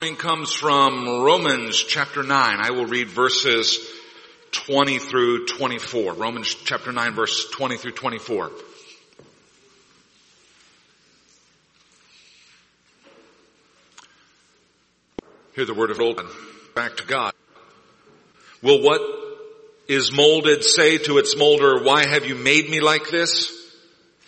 comes from Romans chapter 9. I will read verses 20 through 24. Romans chapter 9 verse 20 through 24. Hear the word of old back to God. Will what is molded say to its molder, why have you made me like this?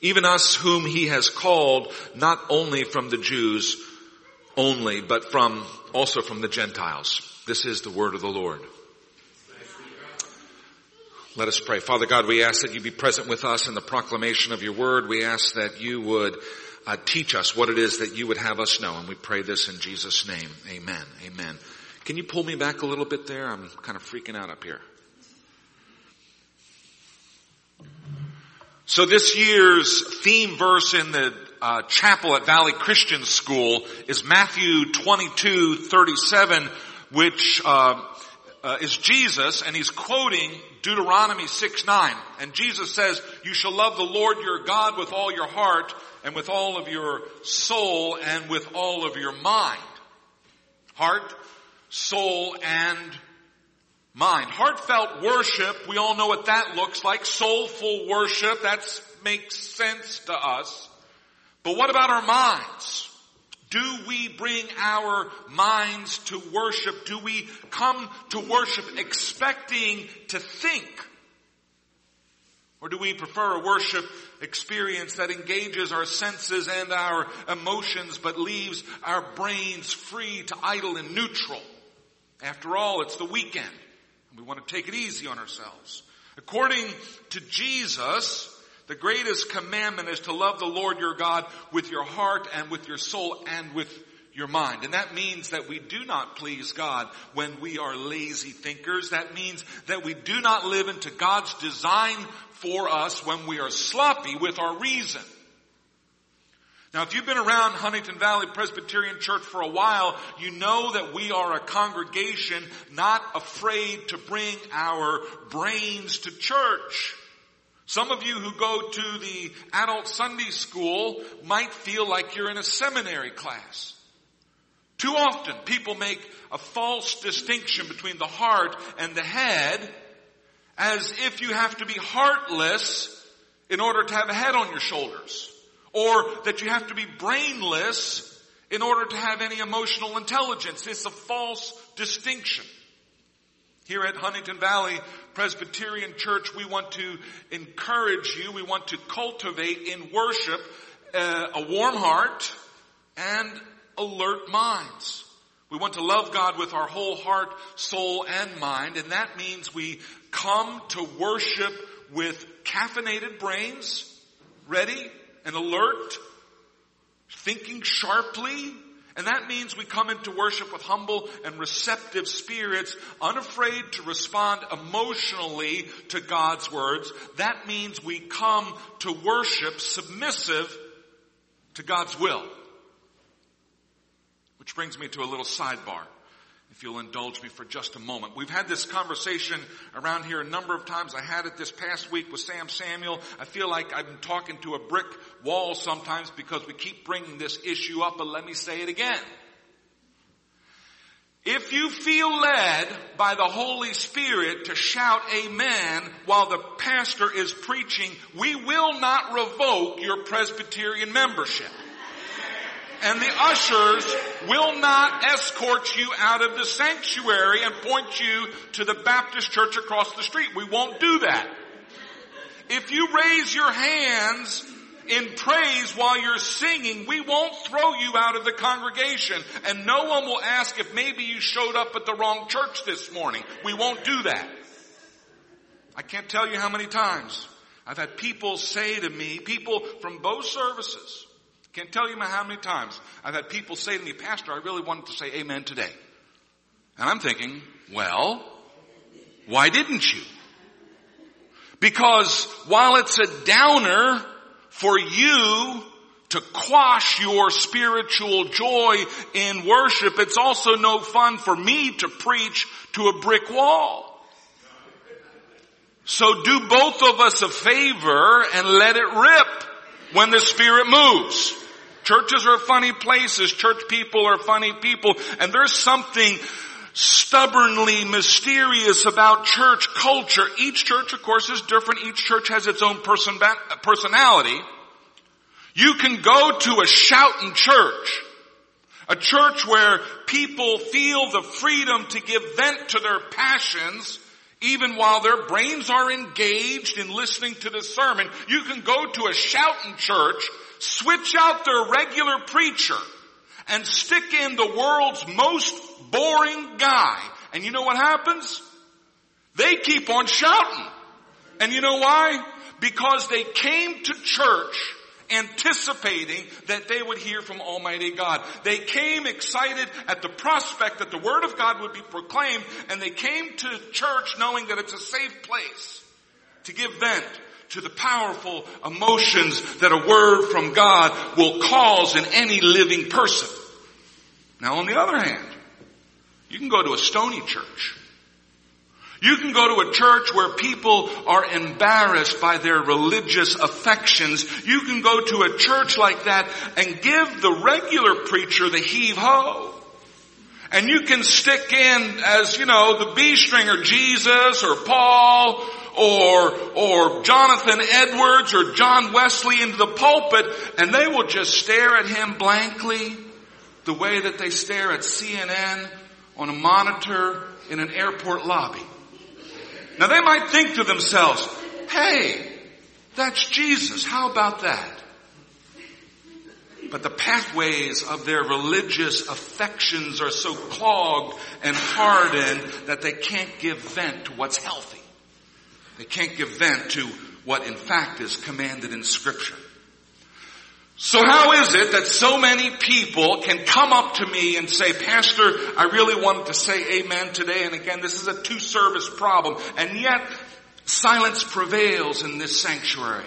even us whom he has called not only from the Jews only, but from, also from the Gentiles. This is the word of the Lord. Let us pray. Father God, we ask that you be present with us in the proclamation of your word. We ask that you would uh, teach us what it is that you would have us know. And we pray this in Jesus' name. Amen. Amen. Can you pull me back a little bit there? I'm kind of freaking out up here. So this year's theme verse in the uh, chapel at Valley Christian School is Matthew 22, 37, which uh, uh, is Jesus, and he's quoting Deuteronomy 6, 9. And Jesus says, you shall love the Lord your God with all your heart, and with all of your soul, and with all of your mind. Heart, soul, and mind. Heartfelt worship, we all know what that looks like. Soulful worship, that makes sense to us. But what about our minds? Do we bring our minds to worship? Do we come to worship expecting to think? Or do we prefer a worship experience that engages our senses and our emotions but leaves our brains free to idle and neutral? After all, it's the weekend. We want to take it easy on ourselves. According to Jesus, the greatest commandment is to love the Lord your God with your heart and with your soul and with your mind. And that means that we do not please God when we are lazy thinkers. That means that we do not live into God's design for us when we are sloppy with our reason. Now, if you've been around Huntington Valley Presbyterian Church for a while, you know that we are a congregation not afraid to bring our brains to church. Some of you who go to the adult Sunday school might feel like you're in a seminary class. Too often people make a false distinction between the heart and the head as if you have to be heartless in order to have a head on your shoulders or that you have to be brainless in order to have any emotional intelligence. It's a false distinction. Here at Huntington Valley Presbyterian Church, we want to encourage you, we want to cultivate in worship uh, a warm heart and alert minds. We want to love God with our whole heart, soul, and mind, and that means we come to worship with caffeinated brains, ready and alert, thinking sharply. And that means we come into worship with humble and receptive spirits, unafraid to respond emotionally to God's words. That means we come to worship submissive to God's will. Which brings me to a little sidebar if you'll indulge me for just a moment. We've had this conversation around here a number of times. I had it this past week with Sam Samuel. I feel like I've been talking to a brick wall sometimes because we keep bringing this issue up, but let me say it again. If you feel led by the Holy Spirit to shout amen while the pastor is preaching, we will not revoke your Presbyterian membership and the ushers will not escort you out of the sanctuary and point you to the Baptist church across the street. We won't do that. If you raise your hands in praise while you're singing, we won't throw you out of the congregation and no one will ask if maybe you showed up at the wrong church this morning. We won't do that. I can't tell you how many times I've had people say to me, people from both services, can't tell you how many times I've had people say to me, Pastor, I really wanted to say amen today. And I'm thinking, well, why didn't you? Because while it's a downer for you to quash your spiritual joy in worship, it's also no fun for me to preach to a brick wall. So do both of us a favor and let it rip when the Spirit moves. Churches are funny places. Church people are funny people. And there's something stubbornly mysterious about church culture. Each church, of course, is different. Each church has its own person, personality. You can go to a shouting church. A church where people feel the freedom to give vent to their passions even while their brains are engaged in listening to the sermon, you can go to a shouting church, switch out their regular preacher, and stick in the world's most boring guy. And you know what happens? They keep on shouting. And you know why? Because they came to church anticipating that they would hear from Almighty God. They came excited at the prospect that the Word of God would be proclaimed and they came to church knowing that it's a safe place to give vent to the powerful emotions that a word from God will cause in any living person. Now on the other hand, you can go to a stony church you can go to a church where people are embarrassed by their religious affections. You can go to a church like that and give the regular preacher the heave ho. And you can stick in as, you know, the B stringer Jesus or Paul or, or Jonathan Edwards or John Wesley into the pulpit and they will just stare at him blankly the way that they stare at CNN on a monitor in an airport lobby. Now they might think to themselves, hey, that's Jesus. How about that? But the pathways of their religious affections are so clogged and hardened that they can't give vent to what's healthy. They can't give vent to what in fact is commanded in scripture. So how is it that so many people can come up to me and say, Pastor, I really wanted to say amen today, and again, this is a two service problem, and yet silence prevails in this sanctuary.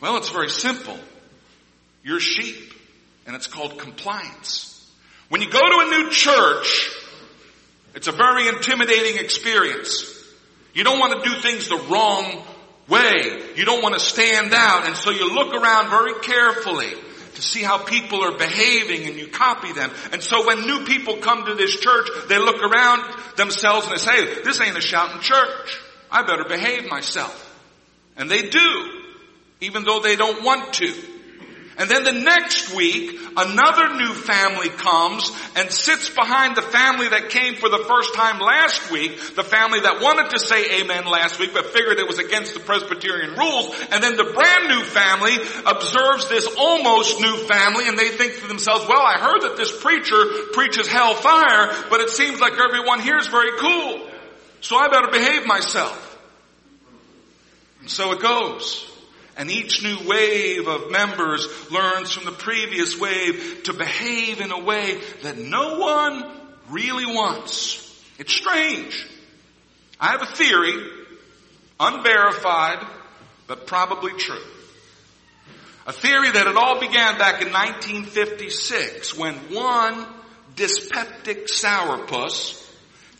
Well, it's very simple. You're sheep, and it's called compliance. When you go to a new church, it's a very intimidating experience. You don't want to do things the wrong way. You don't want to stand out. And so you look around very carefully to see how people are behaving and you copy them. And so when new people come to this church, they look around themselves and they say, this ain't a shouting church. I better behave myself. And they do, even though they don't want to. And then the next week, another new family comes and sits behind the family that came for the first time last week, the family that wanted to say amen last week but figured it was against the Presbyterian rules. And then the brand new family observes this almost new family and they think to themselves, well, I heard that this preacher preaches hellfire, but it seems like everyone here is very cool. So I better behave myself. And so it goes. And each new wave of members learns from the previous wave to behave in a way that no one really wants. It's strange. I have a theory, unverified, but probably true. A theory that it all began back in 1956 when one dyspeptic sourpuss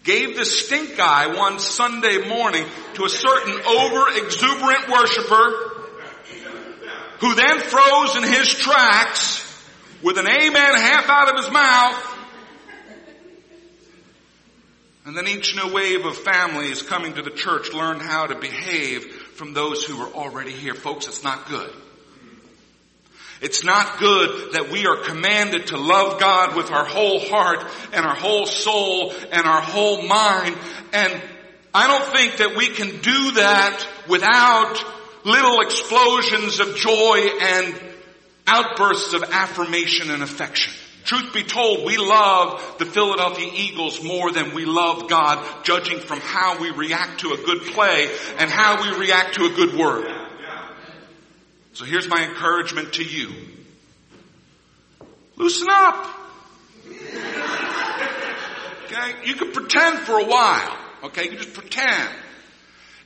gave the stink eye one Sunday morning to a certain over exuberant worshiper who then froze in his tracks with an amen half out of his mouth. And then each new wave of families coming to the church learned how to behave from those who were already here. Folks, it's not good. It's not good that we are commanded to love God with our whole heart and our whole soul and our whole mind. And I don't think that we can do that without little explosions of joy and outbursts of affirmation and affection. Truth be told, we love the Philadelphia Eagles more than we love God, judging from how we react to a good play and how we react to a good word. So here's my encouragement to you. Loosen up. Okay? You can pretend for a while. Okay? You can just pretend.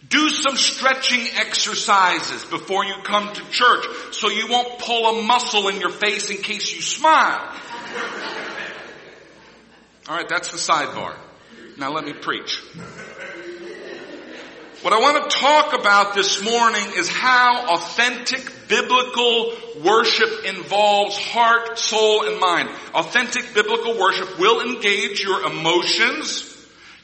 Do some stretching exercises before you come to church so you won't pull a muscle in your face in case you smile. Alright, that's the sidebar. Now let me preach. What I want to talk about this morning is how authentic biblical worship involves heart, soul, and mind. Authentic biblical worship will engage your emotions,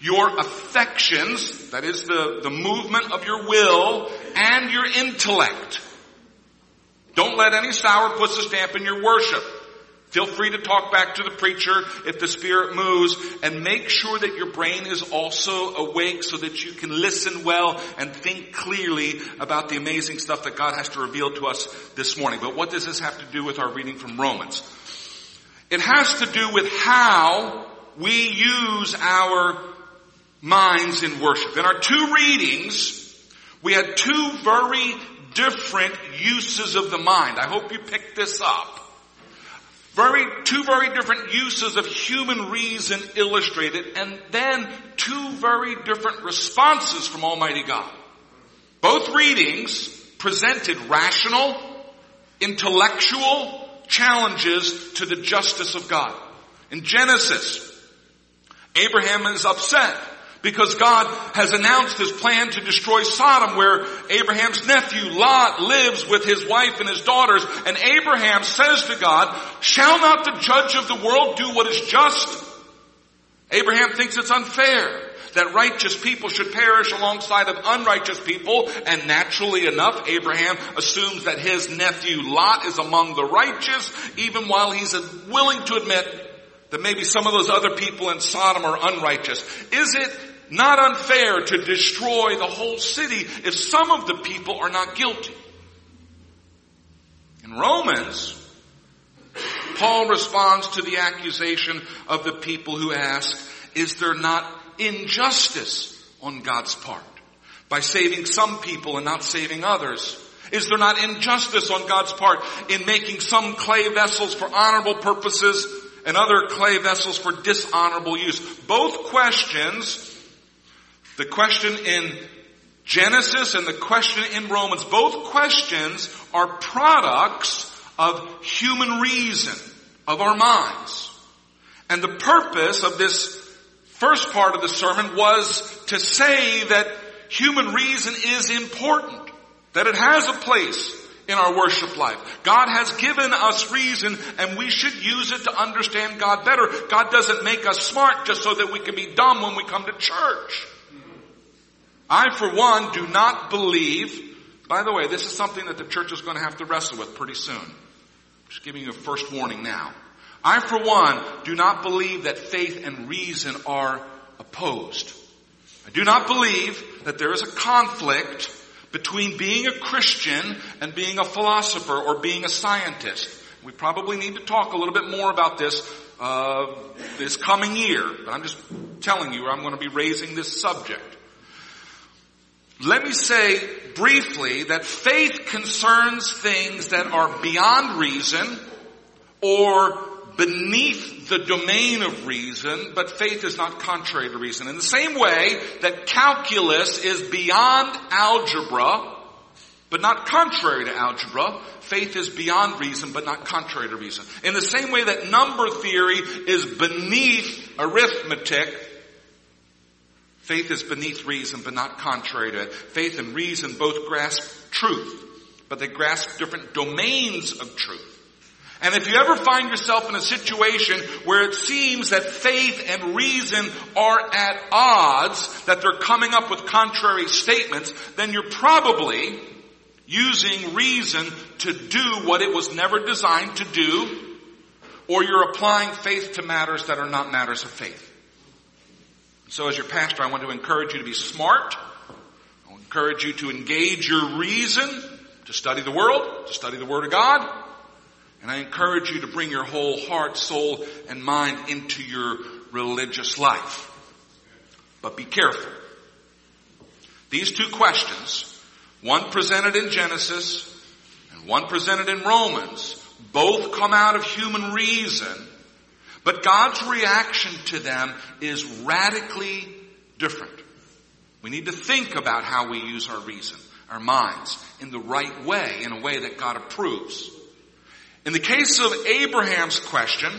your affections, that is the, the movement of your will, and your intellect. Don't let any sourpuss stamp in your worship. Feel free to talk back to the preacher if the Spirit moves and make sure that your brain is also awake so that you can listen well and think clearly about the amazing stuff that God has to reveal to us this morning. But what does this have to do with our reading from Romans? It has to do with how we use our minds in worship. In our two readings, we had two very different uses of the mind. I hope you picked this up. Very, two very different uses of human reason illustrated and then two very different responses from Almighty God. Both readings presented rational, intellectual challenges to the justice of God. In Genesis, Abraham is upset because God has announced his plan to destroy Sodom where Abraham's nephew Lot lives with his wife and his daughters. And Abraham says to God, shall not the judge of the world do what is just? Abraham thinks it's unfair that righteous people should perish alongside of unrighteous people. And naturally enough, Abraham assumes that his nephew Lot is among the righteous, even while he's willing to admit that maybe some of those other people in Sodom are unrighteous. Is it not unfair to destroy the whole city if some of the people are not guilty? In Romans, Paul responds to the accusation of the people who ask, is there not injustice on God's part by saving some people and not saving others? Is there not injustice on God's part in making some clay vessels for honorable purposes and other clay vessels for dishonorable use. Both questions, the question in Genesis and the question in Romans, both questions are products of human reason, of our minds. And the purpose of this first part of the sermon was to say that human reason is important, that it has a place in our worship life. God has given us reason and we should use it to understand God better. God doesn't make us smart just so that we can be dumb when we come to church. I, for one, do not believe, by the way, this is something that the church is going to have to wrestle with pretty soon. I'm just giving you a first warning now. I, for one, do not believe that faith and reason are opposed. I do not believe that there is a conflict between being a Christian and being a philosopher or being a scientist. We probably need to talk a little bit more about this uh, this coming year, but I'm just telling you I'm going to be raising this subject. Let me say briefly that faith concerns things that are beyond reason or beneath the domain of reason, but faith is not contrary to reason. In the same way that calculus is beyond algebra, but not contrary to algebra, faith is beyond reason, but not contrary to reason. In the same way that number theory is beneath arithmetic, faith is beneath reason, but not contrary to it. Faith and reason both grasp truth, but they grasp different domains of truth. And if you ever find yourself in a situation where it seems that faith and reason are at odds, that they're coming up with contrary statements, then you're probably using reason to do what it was never designed to do, or you're applying faith to matters that are not matters of faith. So as your pastor, I want to encourage you to be smart. I encourage you to engage your reason, to study the world, to study the Word of God, and I encourage you to bring your whole heart, soul, and mind into your religious life. But be careful. These two questions, one presented in Genesis and one presented in Romans, both come out of human reason, But God's reaction to them is radically different. We need to think about how we use our reason, our minds, in the right way, in a way that God approves. In the case of Abraham's question,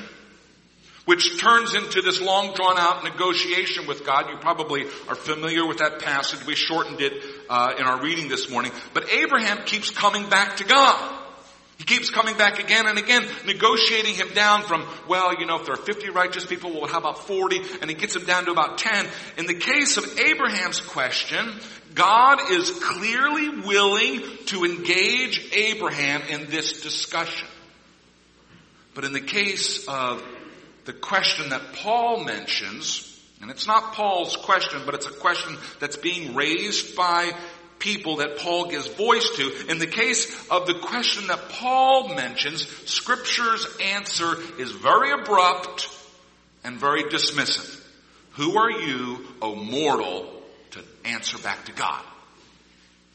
which turns into this long drawn out negotiation with God. You probably are familiar with that passage. We shortened it uh, in our reading this morning. But Abraham keeps coming back to God. He keeps coming back again and again, negotiating him down from, well, you know, if there are 50 righteous people, well, how about 40? And he gets him down to about 10. In the case of Abraham's question, God is clearly willing to engage Abraham in this discussion. But in the case of the question that Paul mentions, and it's not Paul's question, but it's a question that's being raised by people that Paul gives voice to. In the case of the question that Paul mentions, scripture's answer is very abrupt and very dismissive. Who are you, O mortal, to answer back to God?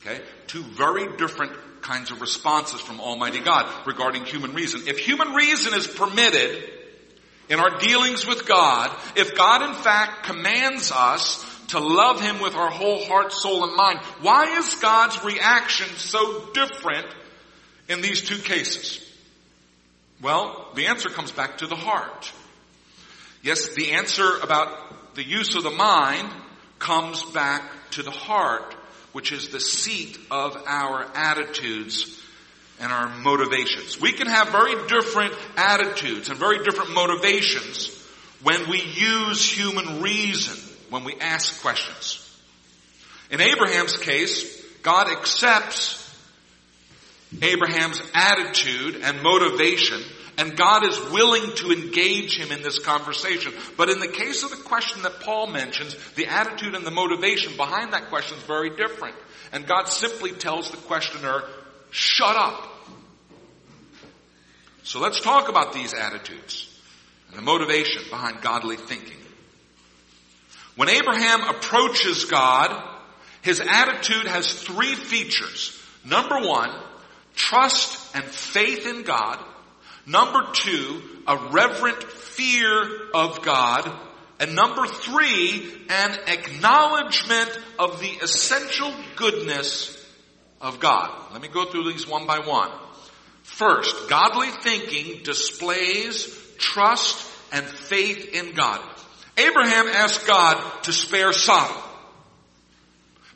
Okay? Two very different kinds of responses from Almighty God regarding human reason. If human reason is permitted in our dealings with God, if God in fact commands us to love Him with our whole heart, soul, and mind. Why is God's reaction so different in these two cases? Well, the answer comes back to the heart. Yes, the answer about the use of the mind comes back to the heart, which is the seat of our attitudes and our motivations. We can have very different attitudes and very different motivations when we use human reason when we ask questions. In Abraham's case, God accepts Abraham's attitude and motivation, and God is willing to engage him in this conversation. But in the case of the question that Paul mentions, the attitude and the motivation behind that question is very different. And God simply tells the questioner, shut up. So let's talk about these attitudes and the motivation behind godly thinking. When Abraham approaches God, his attitude has three features. Number one, trust and faith in God. Number two, a reverent fear of God. And number three, an acknowledgement of the essential goodness of God. Let me go through these one by one. First, godly thinking displays trust and faith in God. Abraham asked God to spare Sodom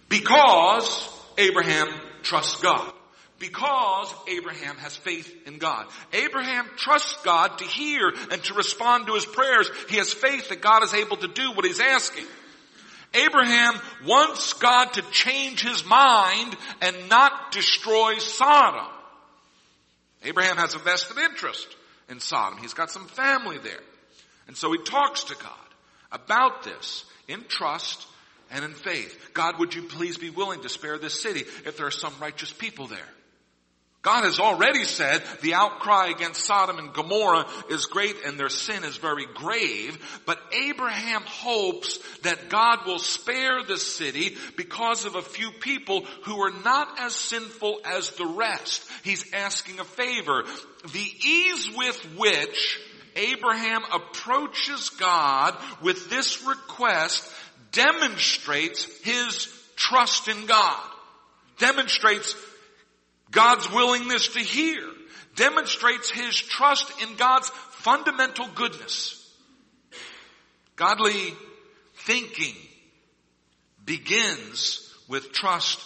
because Abraham trusts God. Because Abraham has faith in God. Abraham trusts God to hear and to respond to his prayers. He has faith that God is able to do what he's asking. Abraham wants God to change his mind and not destroy Sodom. Abraham has a vested interest in Sodom. He's got some family there. And so he talks to God about this in trust and in faith. God, would you please be willing to spare this city if there are some righteous people there? God has already said the outcry against Sodom and Gomorrah is great and their sin is very grave, but Abraham hopes that God will spare the city because of a few people who are not as sinful as the rest. He's asking a favor. The ease with which Abraham approaches God with this request demonstrates his trust in God, demonstrates God's willingness to hear, demonstrates his trust in God's fundamental goodness. Godly thinking begins with trust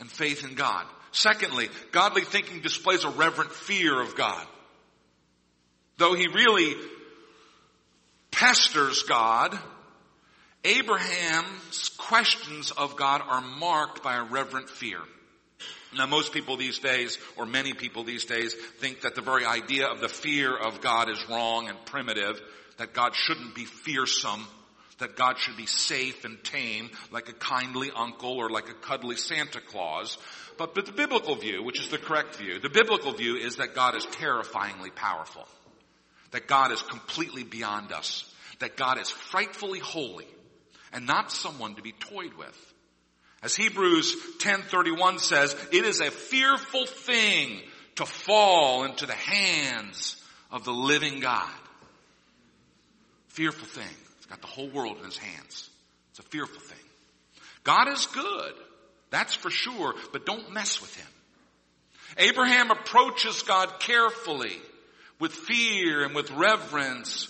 and faith in God. Secondly, godly thinking displays a reverent fear of God. Though he really pesters God, Abraham's questions of God are marked by a reverent fear. Now most people these days, or many people these days, think that the very idea of the fear of God is wrong and primitive, that God shouldn't be fearsome, that God should be safe and tame, like a kindly uncle or like a cuddly Santa Claus. But, but the biblical view, which is the correct view, the biblical view is that God is terrifyingly powerful that God is completely beyond us, that God is frightfully holy and not someone to be toyed with. As Hebrews 10:31 says, it is a fearful thing to fall into the hands of the living God. Fearful thing. He's got the whole world in his hands. It's a fearful thing. God is good. That's for sure, but don't mess with him. Abraham approaches God carefully with fear and with reverence.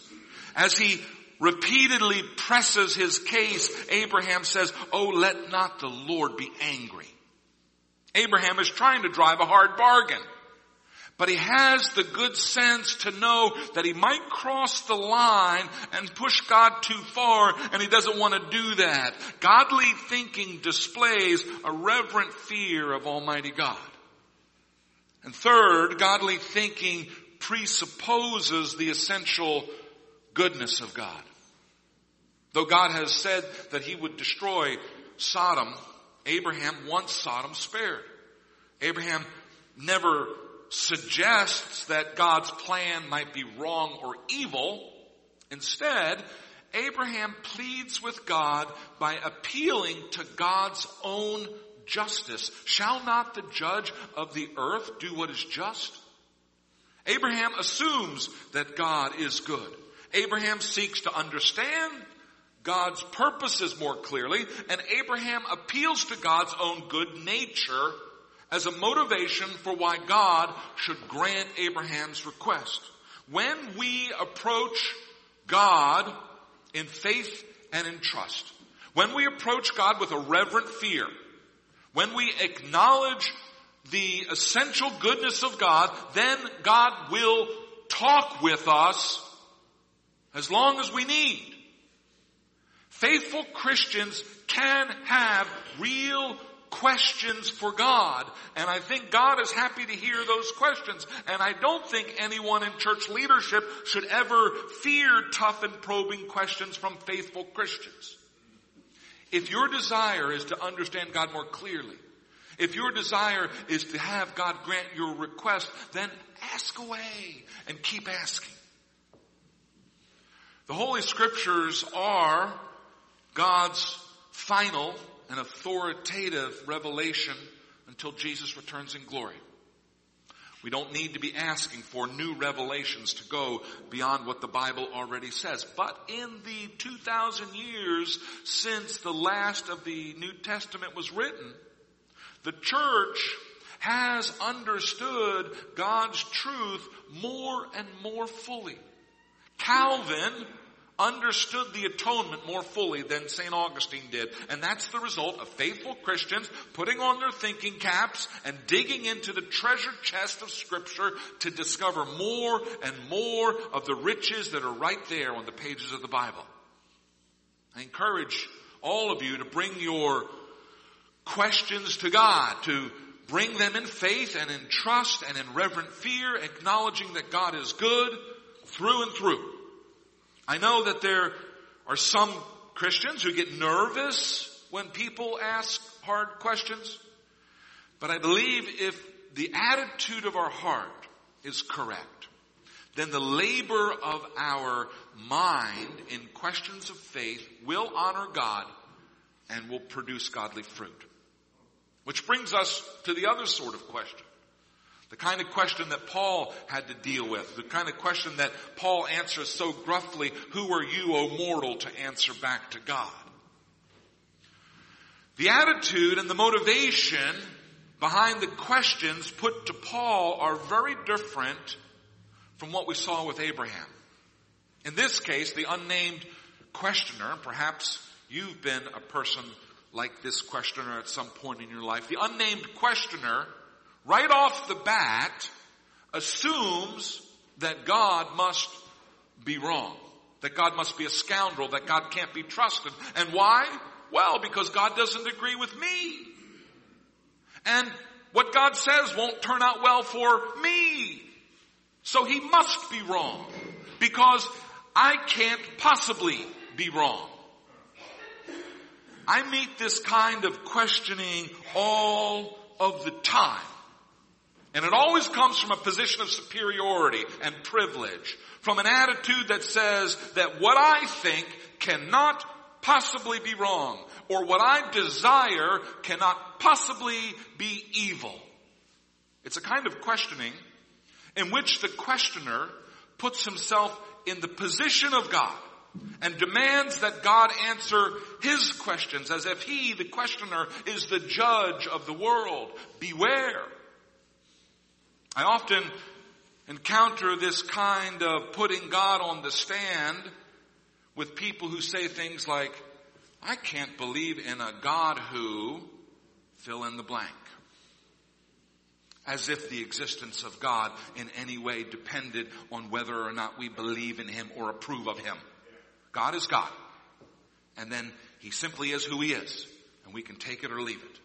As he repeatedly presses his case, Abraham says, Oh, let not the Lord be angry. Abraham is trying to drive a hard bargain. But he has the good sense to know that he might cross the line and push God too far, and he doesn't want to do that. Godly thinking displays a reverent fear of Almighty God. And third, godly thinking presupposes the essential goodness of God. Though God has said that he would destroy Sodom, Abraham wants Sodom spared. Abraham never suggests that God's plan might be wrong or evil. Instead, Abraham pleads with God by appealing to God's own justice. Shall not the judge of the earth do what is just? Abraham assumes that God is good. Abraham seeks to understand God's purposes more clearly, and Abraham appeals to God's own good nature as a motivation for why God should grant Abraham's request. When we approach God in faith and in trust, when we approach God with a reverent fear, when we acknowledge the essential goodness of God, then God will talk with us as long as we need. Faithful Christians can have real questions for God. And I think God is happy to hear those questions. And I don't think anyone in church leadership should ever fear tough and probing questions from faithful Christians. If your desire is to understand God more clearly, if your desire is to have God grant your request, then ask away and keep asking. The Holy Scriptures are God's final and authoritative revelation until Jesus returns in glory. We don't need to be asking for new revelations to go beyond what the Bible already says. But in the 2,000 years since the last of the New Testament was written, the church has understood God's truth more and more fully. Calvin understood the atonement more fully than St. Augustine did. And that's the result of faithful Christians putting on their thinking caps and digging into the treasure chest of scripture to discover more and more of the riches that are right there on the pages of the Bible. I encourage all of you to bring your questions to God, to bring them in faith and in trust and in reverent fear, acknowledging that God is good through and through. I know that there are some Christians who get nervous when people ask hard questions, but I believe if the attitude of our heart is correct, then the labor of our mind in questions of faith will honor God and will produce godly fruit. Which brings us to the other sort of question. The kind of question that Paul had to deal with. The kind of question that Paul answers so gruffly, who are you, O mortal, to answer back to God? The attitude and the motivation behind the questions put to Paul are very different from what we saw with Abraham. In this case, the unnamed questioner, perhaps you've been a person like this questioner at some point in your life. The unnamed questioner, right off the bat, assumes that God must be wrong. That God must be a scoundrel, that God can't be trusted. And why? Well, because God doesn't agree with me. And what God says won't turn out well for me. So he must be wrong. Because I can't possibly be wrong. I meet this kind of questioning all of the time. And it always comes from a position of superiority and privilege. From an attitude that says that what I think cannot possibly be wrong. Or what I desire cannot possibly be evil. It's a kind of questioning in which the questioner puts himself in the position of God and demands that God answer his questions as if he, the questioner, is the judge of the world. Beware. I often encounter this kind of putting God on the stand with people who say things like, I can't believe in a God who fill in the blank. As if the existence of God in any way depended on whether or not we believe in Him or approve of Him. God is God. And then He simply is who He is. And we can take it or leave it.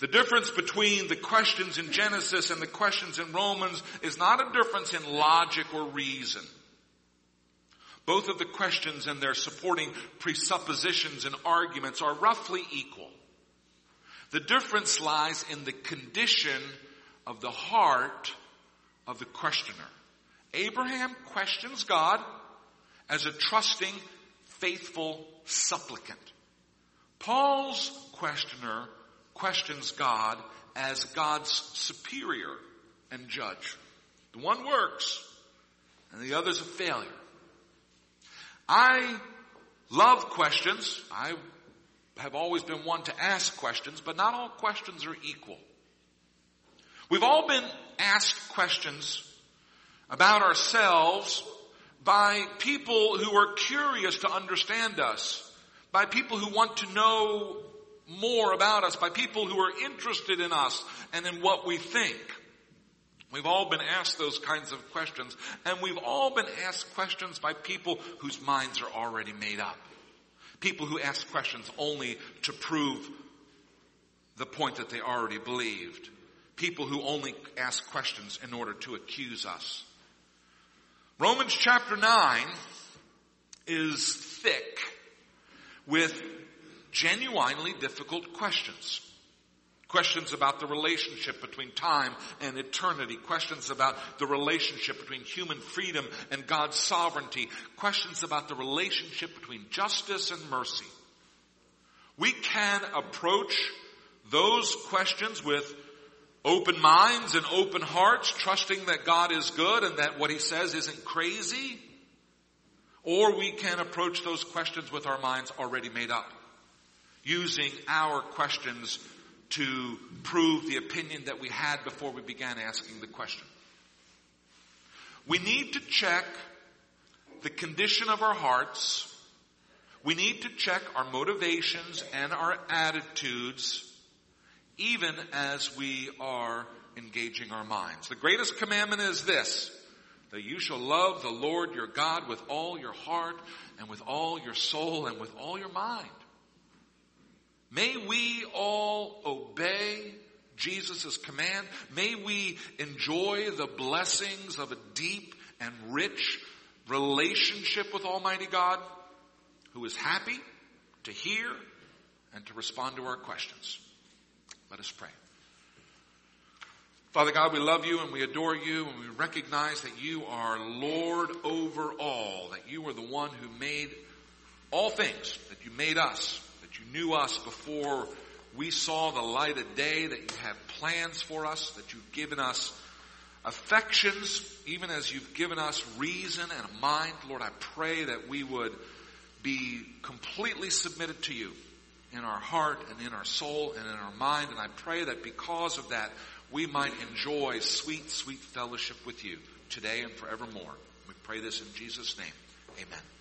The difference between the questions in Genesis and the questions in Romans is not a difference in logic or reason. Both of the questions and their supporting presuppositions and arguments are roughly equal. The difference lies in the condition of the heart of the questioner. Abraham questions God as a trusting, faithful supplicant. Paul's questioner questions God as God's superior and judge. The one works and the other's a failure. I love questions. I have always been one to ask questions, but not all questions are equal. We've all been asked questions about ourselves by people who are curious to understand us, by people who want to know more about us, by people who are interested in us and in what we think. We've all been asked those kinds of questions, and we've all been asked questions by people whose minds are already made up. People who ask questions only to prove the point that they already believed. People who only ask questions in order to accuse us. Romans chapter 9 is thick with genuinely difficult questions. Questions about the relationship between time and eternity. Questions about the relationship between human freedom and God's sovereignty. Questions about the relationship between justice and mercy. We can approach those questions with open minds and open hearts, trusting that God is good and that what He says isn't crazy. Or we can approach those questions with our minds already made up, using our questions to prove the opinion that we had before we began asking the question. We need to check the condition of our hearts. We need to check our motivations and our attitudes even as we are engaging our minds. The greatest commandment is this, that you shall love the Lord your God with all your heart and with all your soul and with all your mind. May we all obey Jesus' command. May we enjoy the blessings of a deep and rich relationship with Almighty God who is happy to hear and to respond to our questions. Let us pray. Father God, we love you and we adore you and we recognize that you are Lord over all, that you are the one who made all things, that you made us, that you knew us before we saw the light of day, that you have plans for us, that you've given us affections, even as you've given us reason and a mind. Lord, I pray that we would be completely submitted to you in our heart and in our soul and in our mind. And I pray that because of that, we might enjoy sweet, sweet fellowship with you today and forevermore. We pray this in Jesus' name. Amen.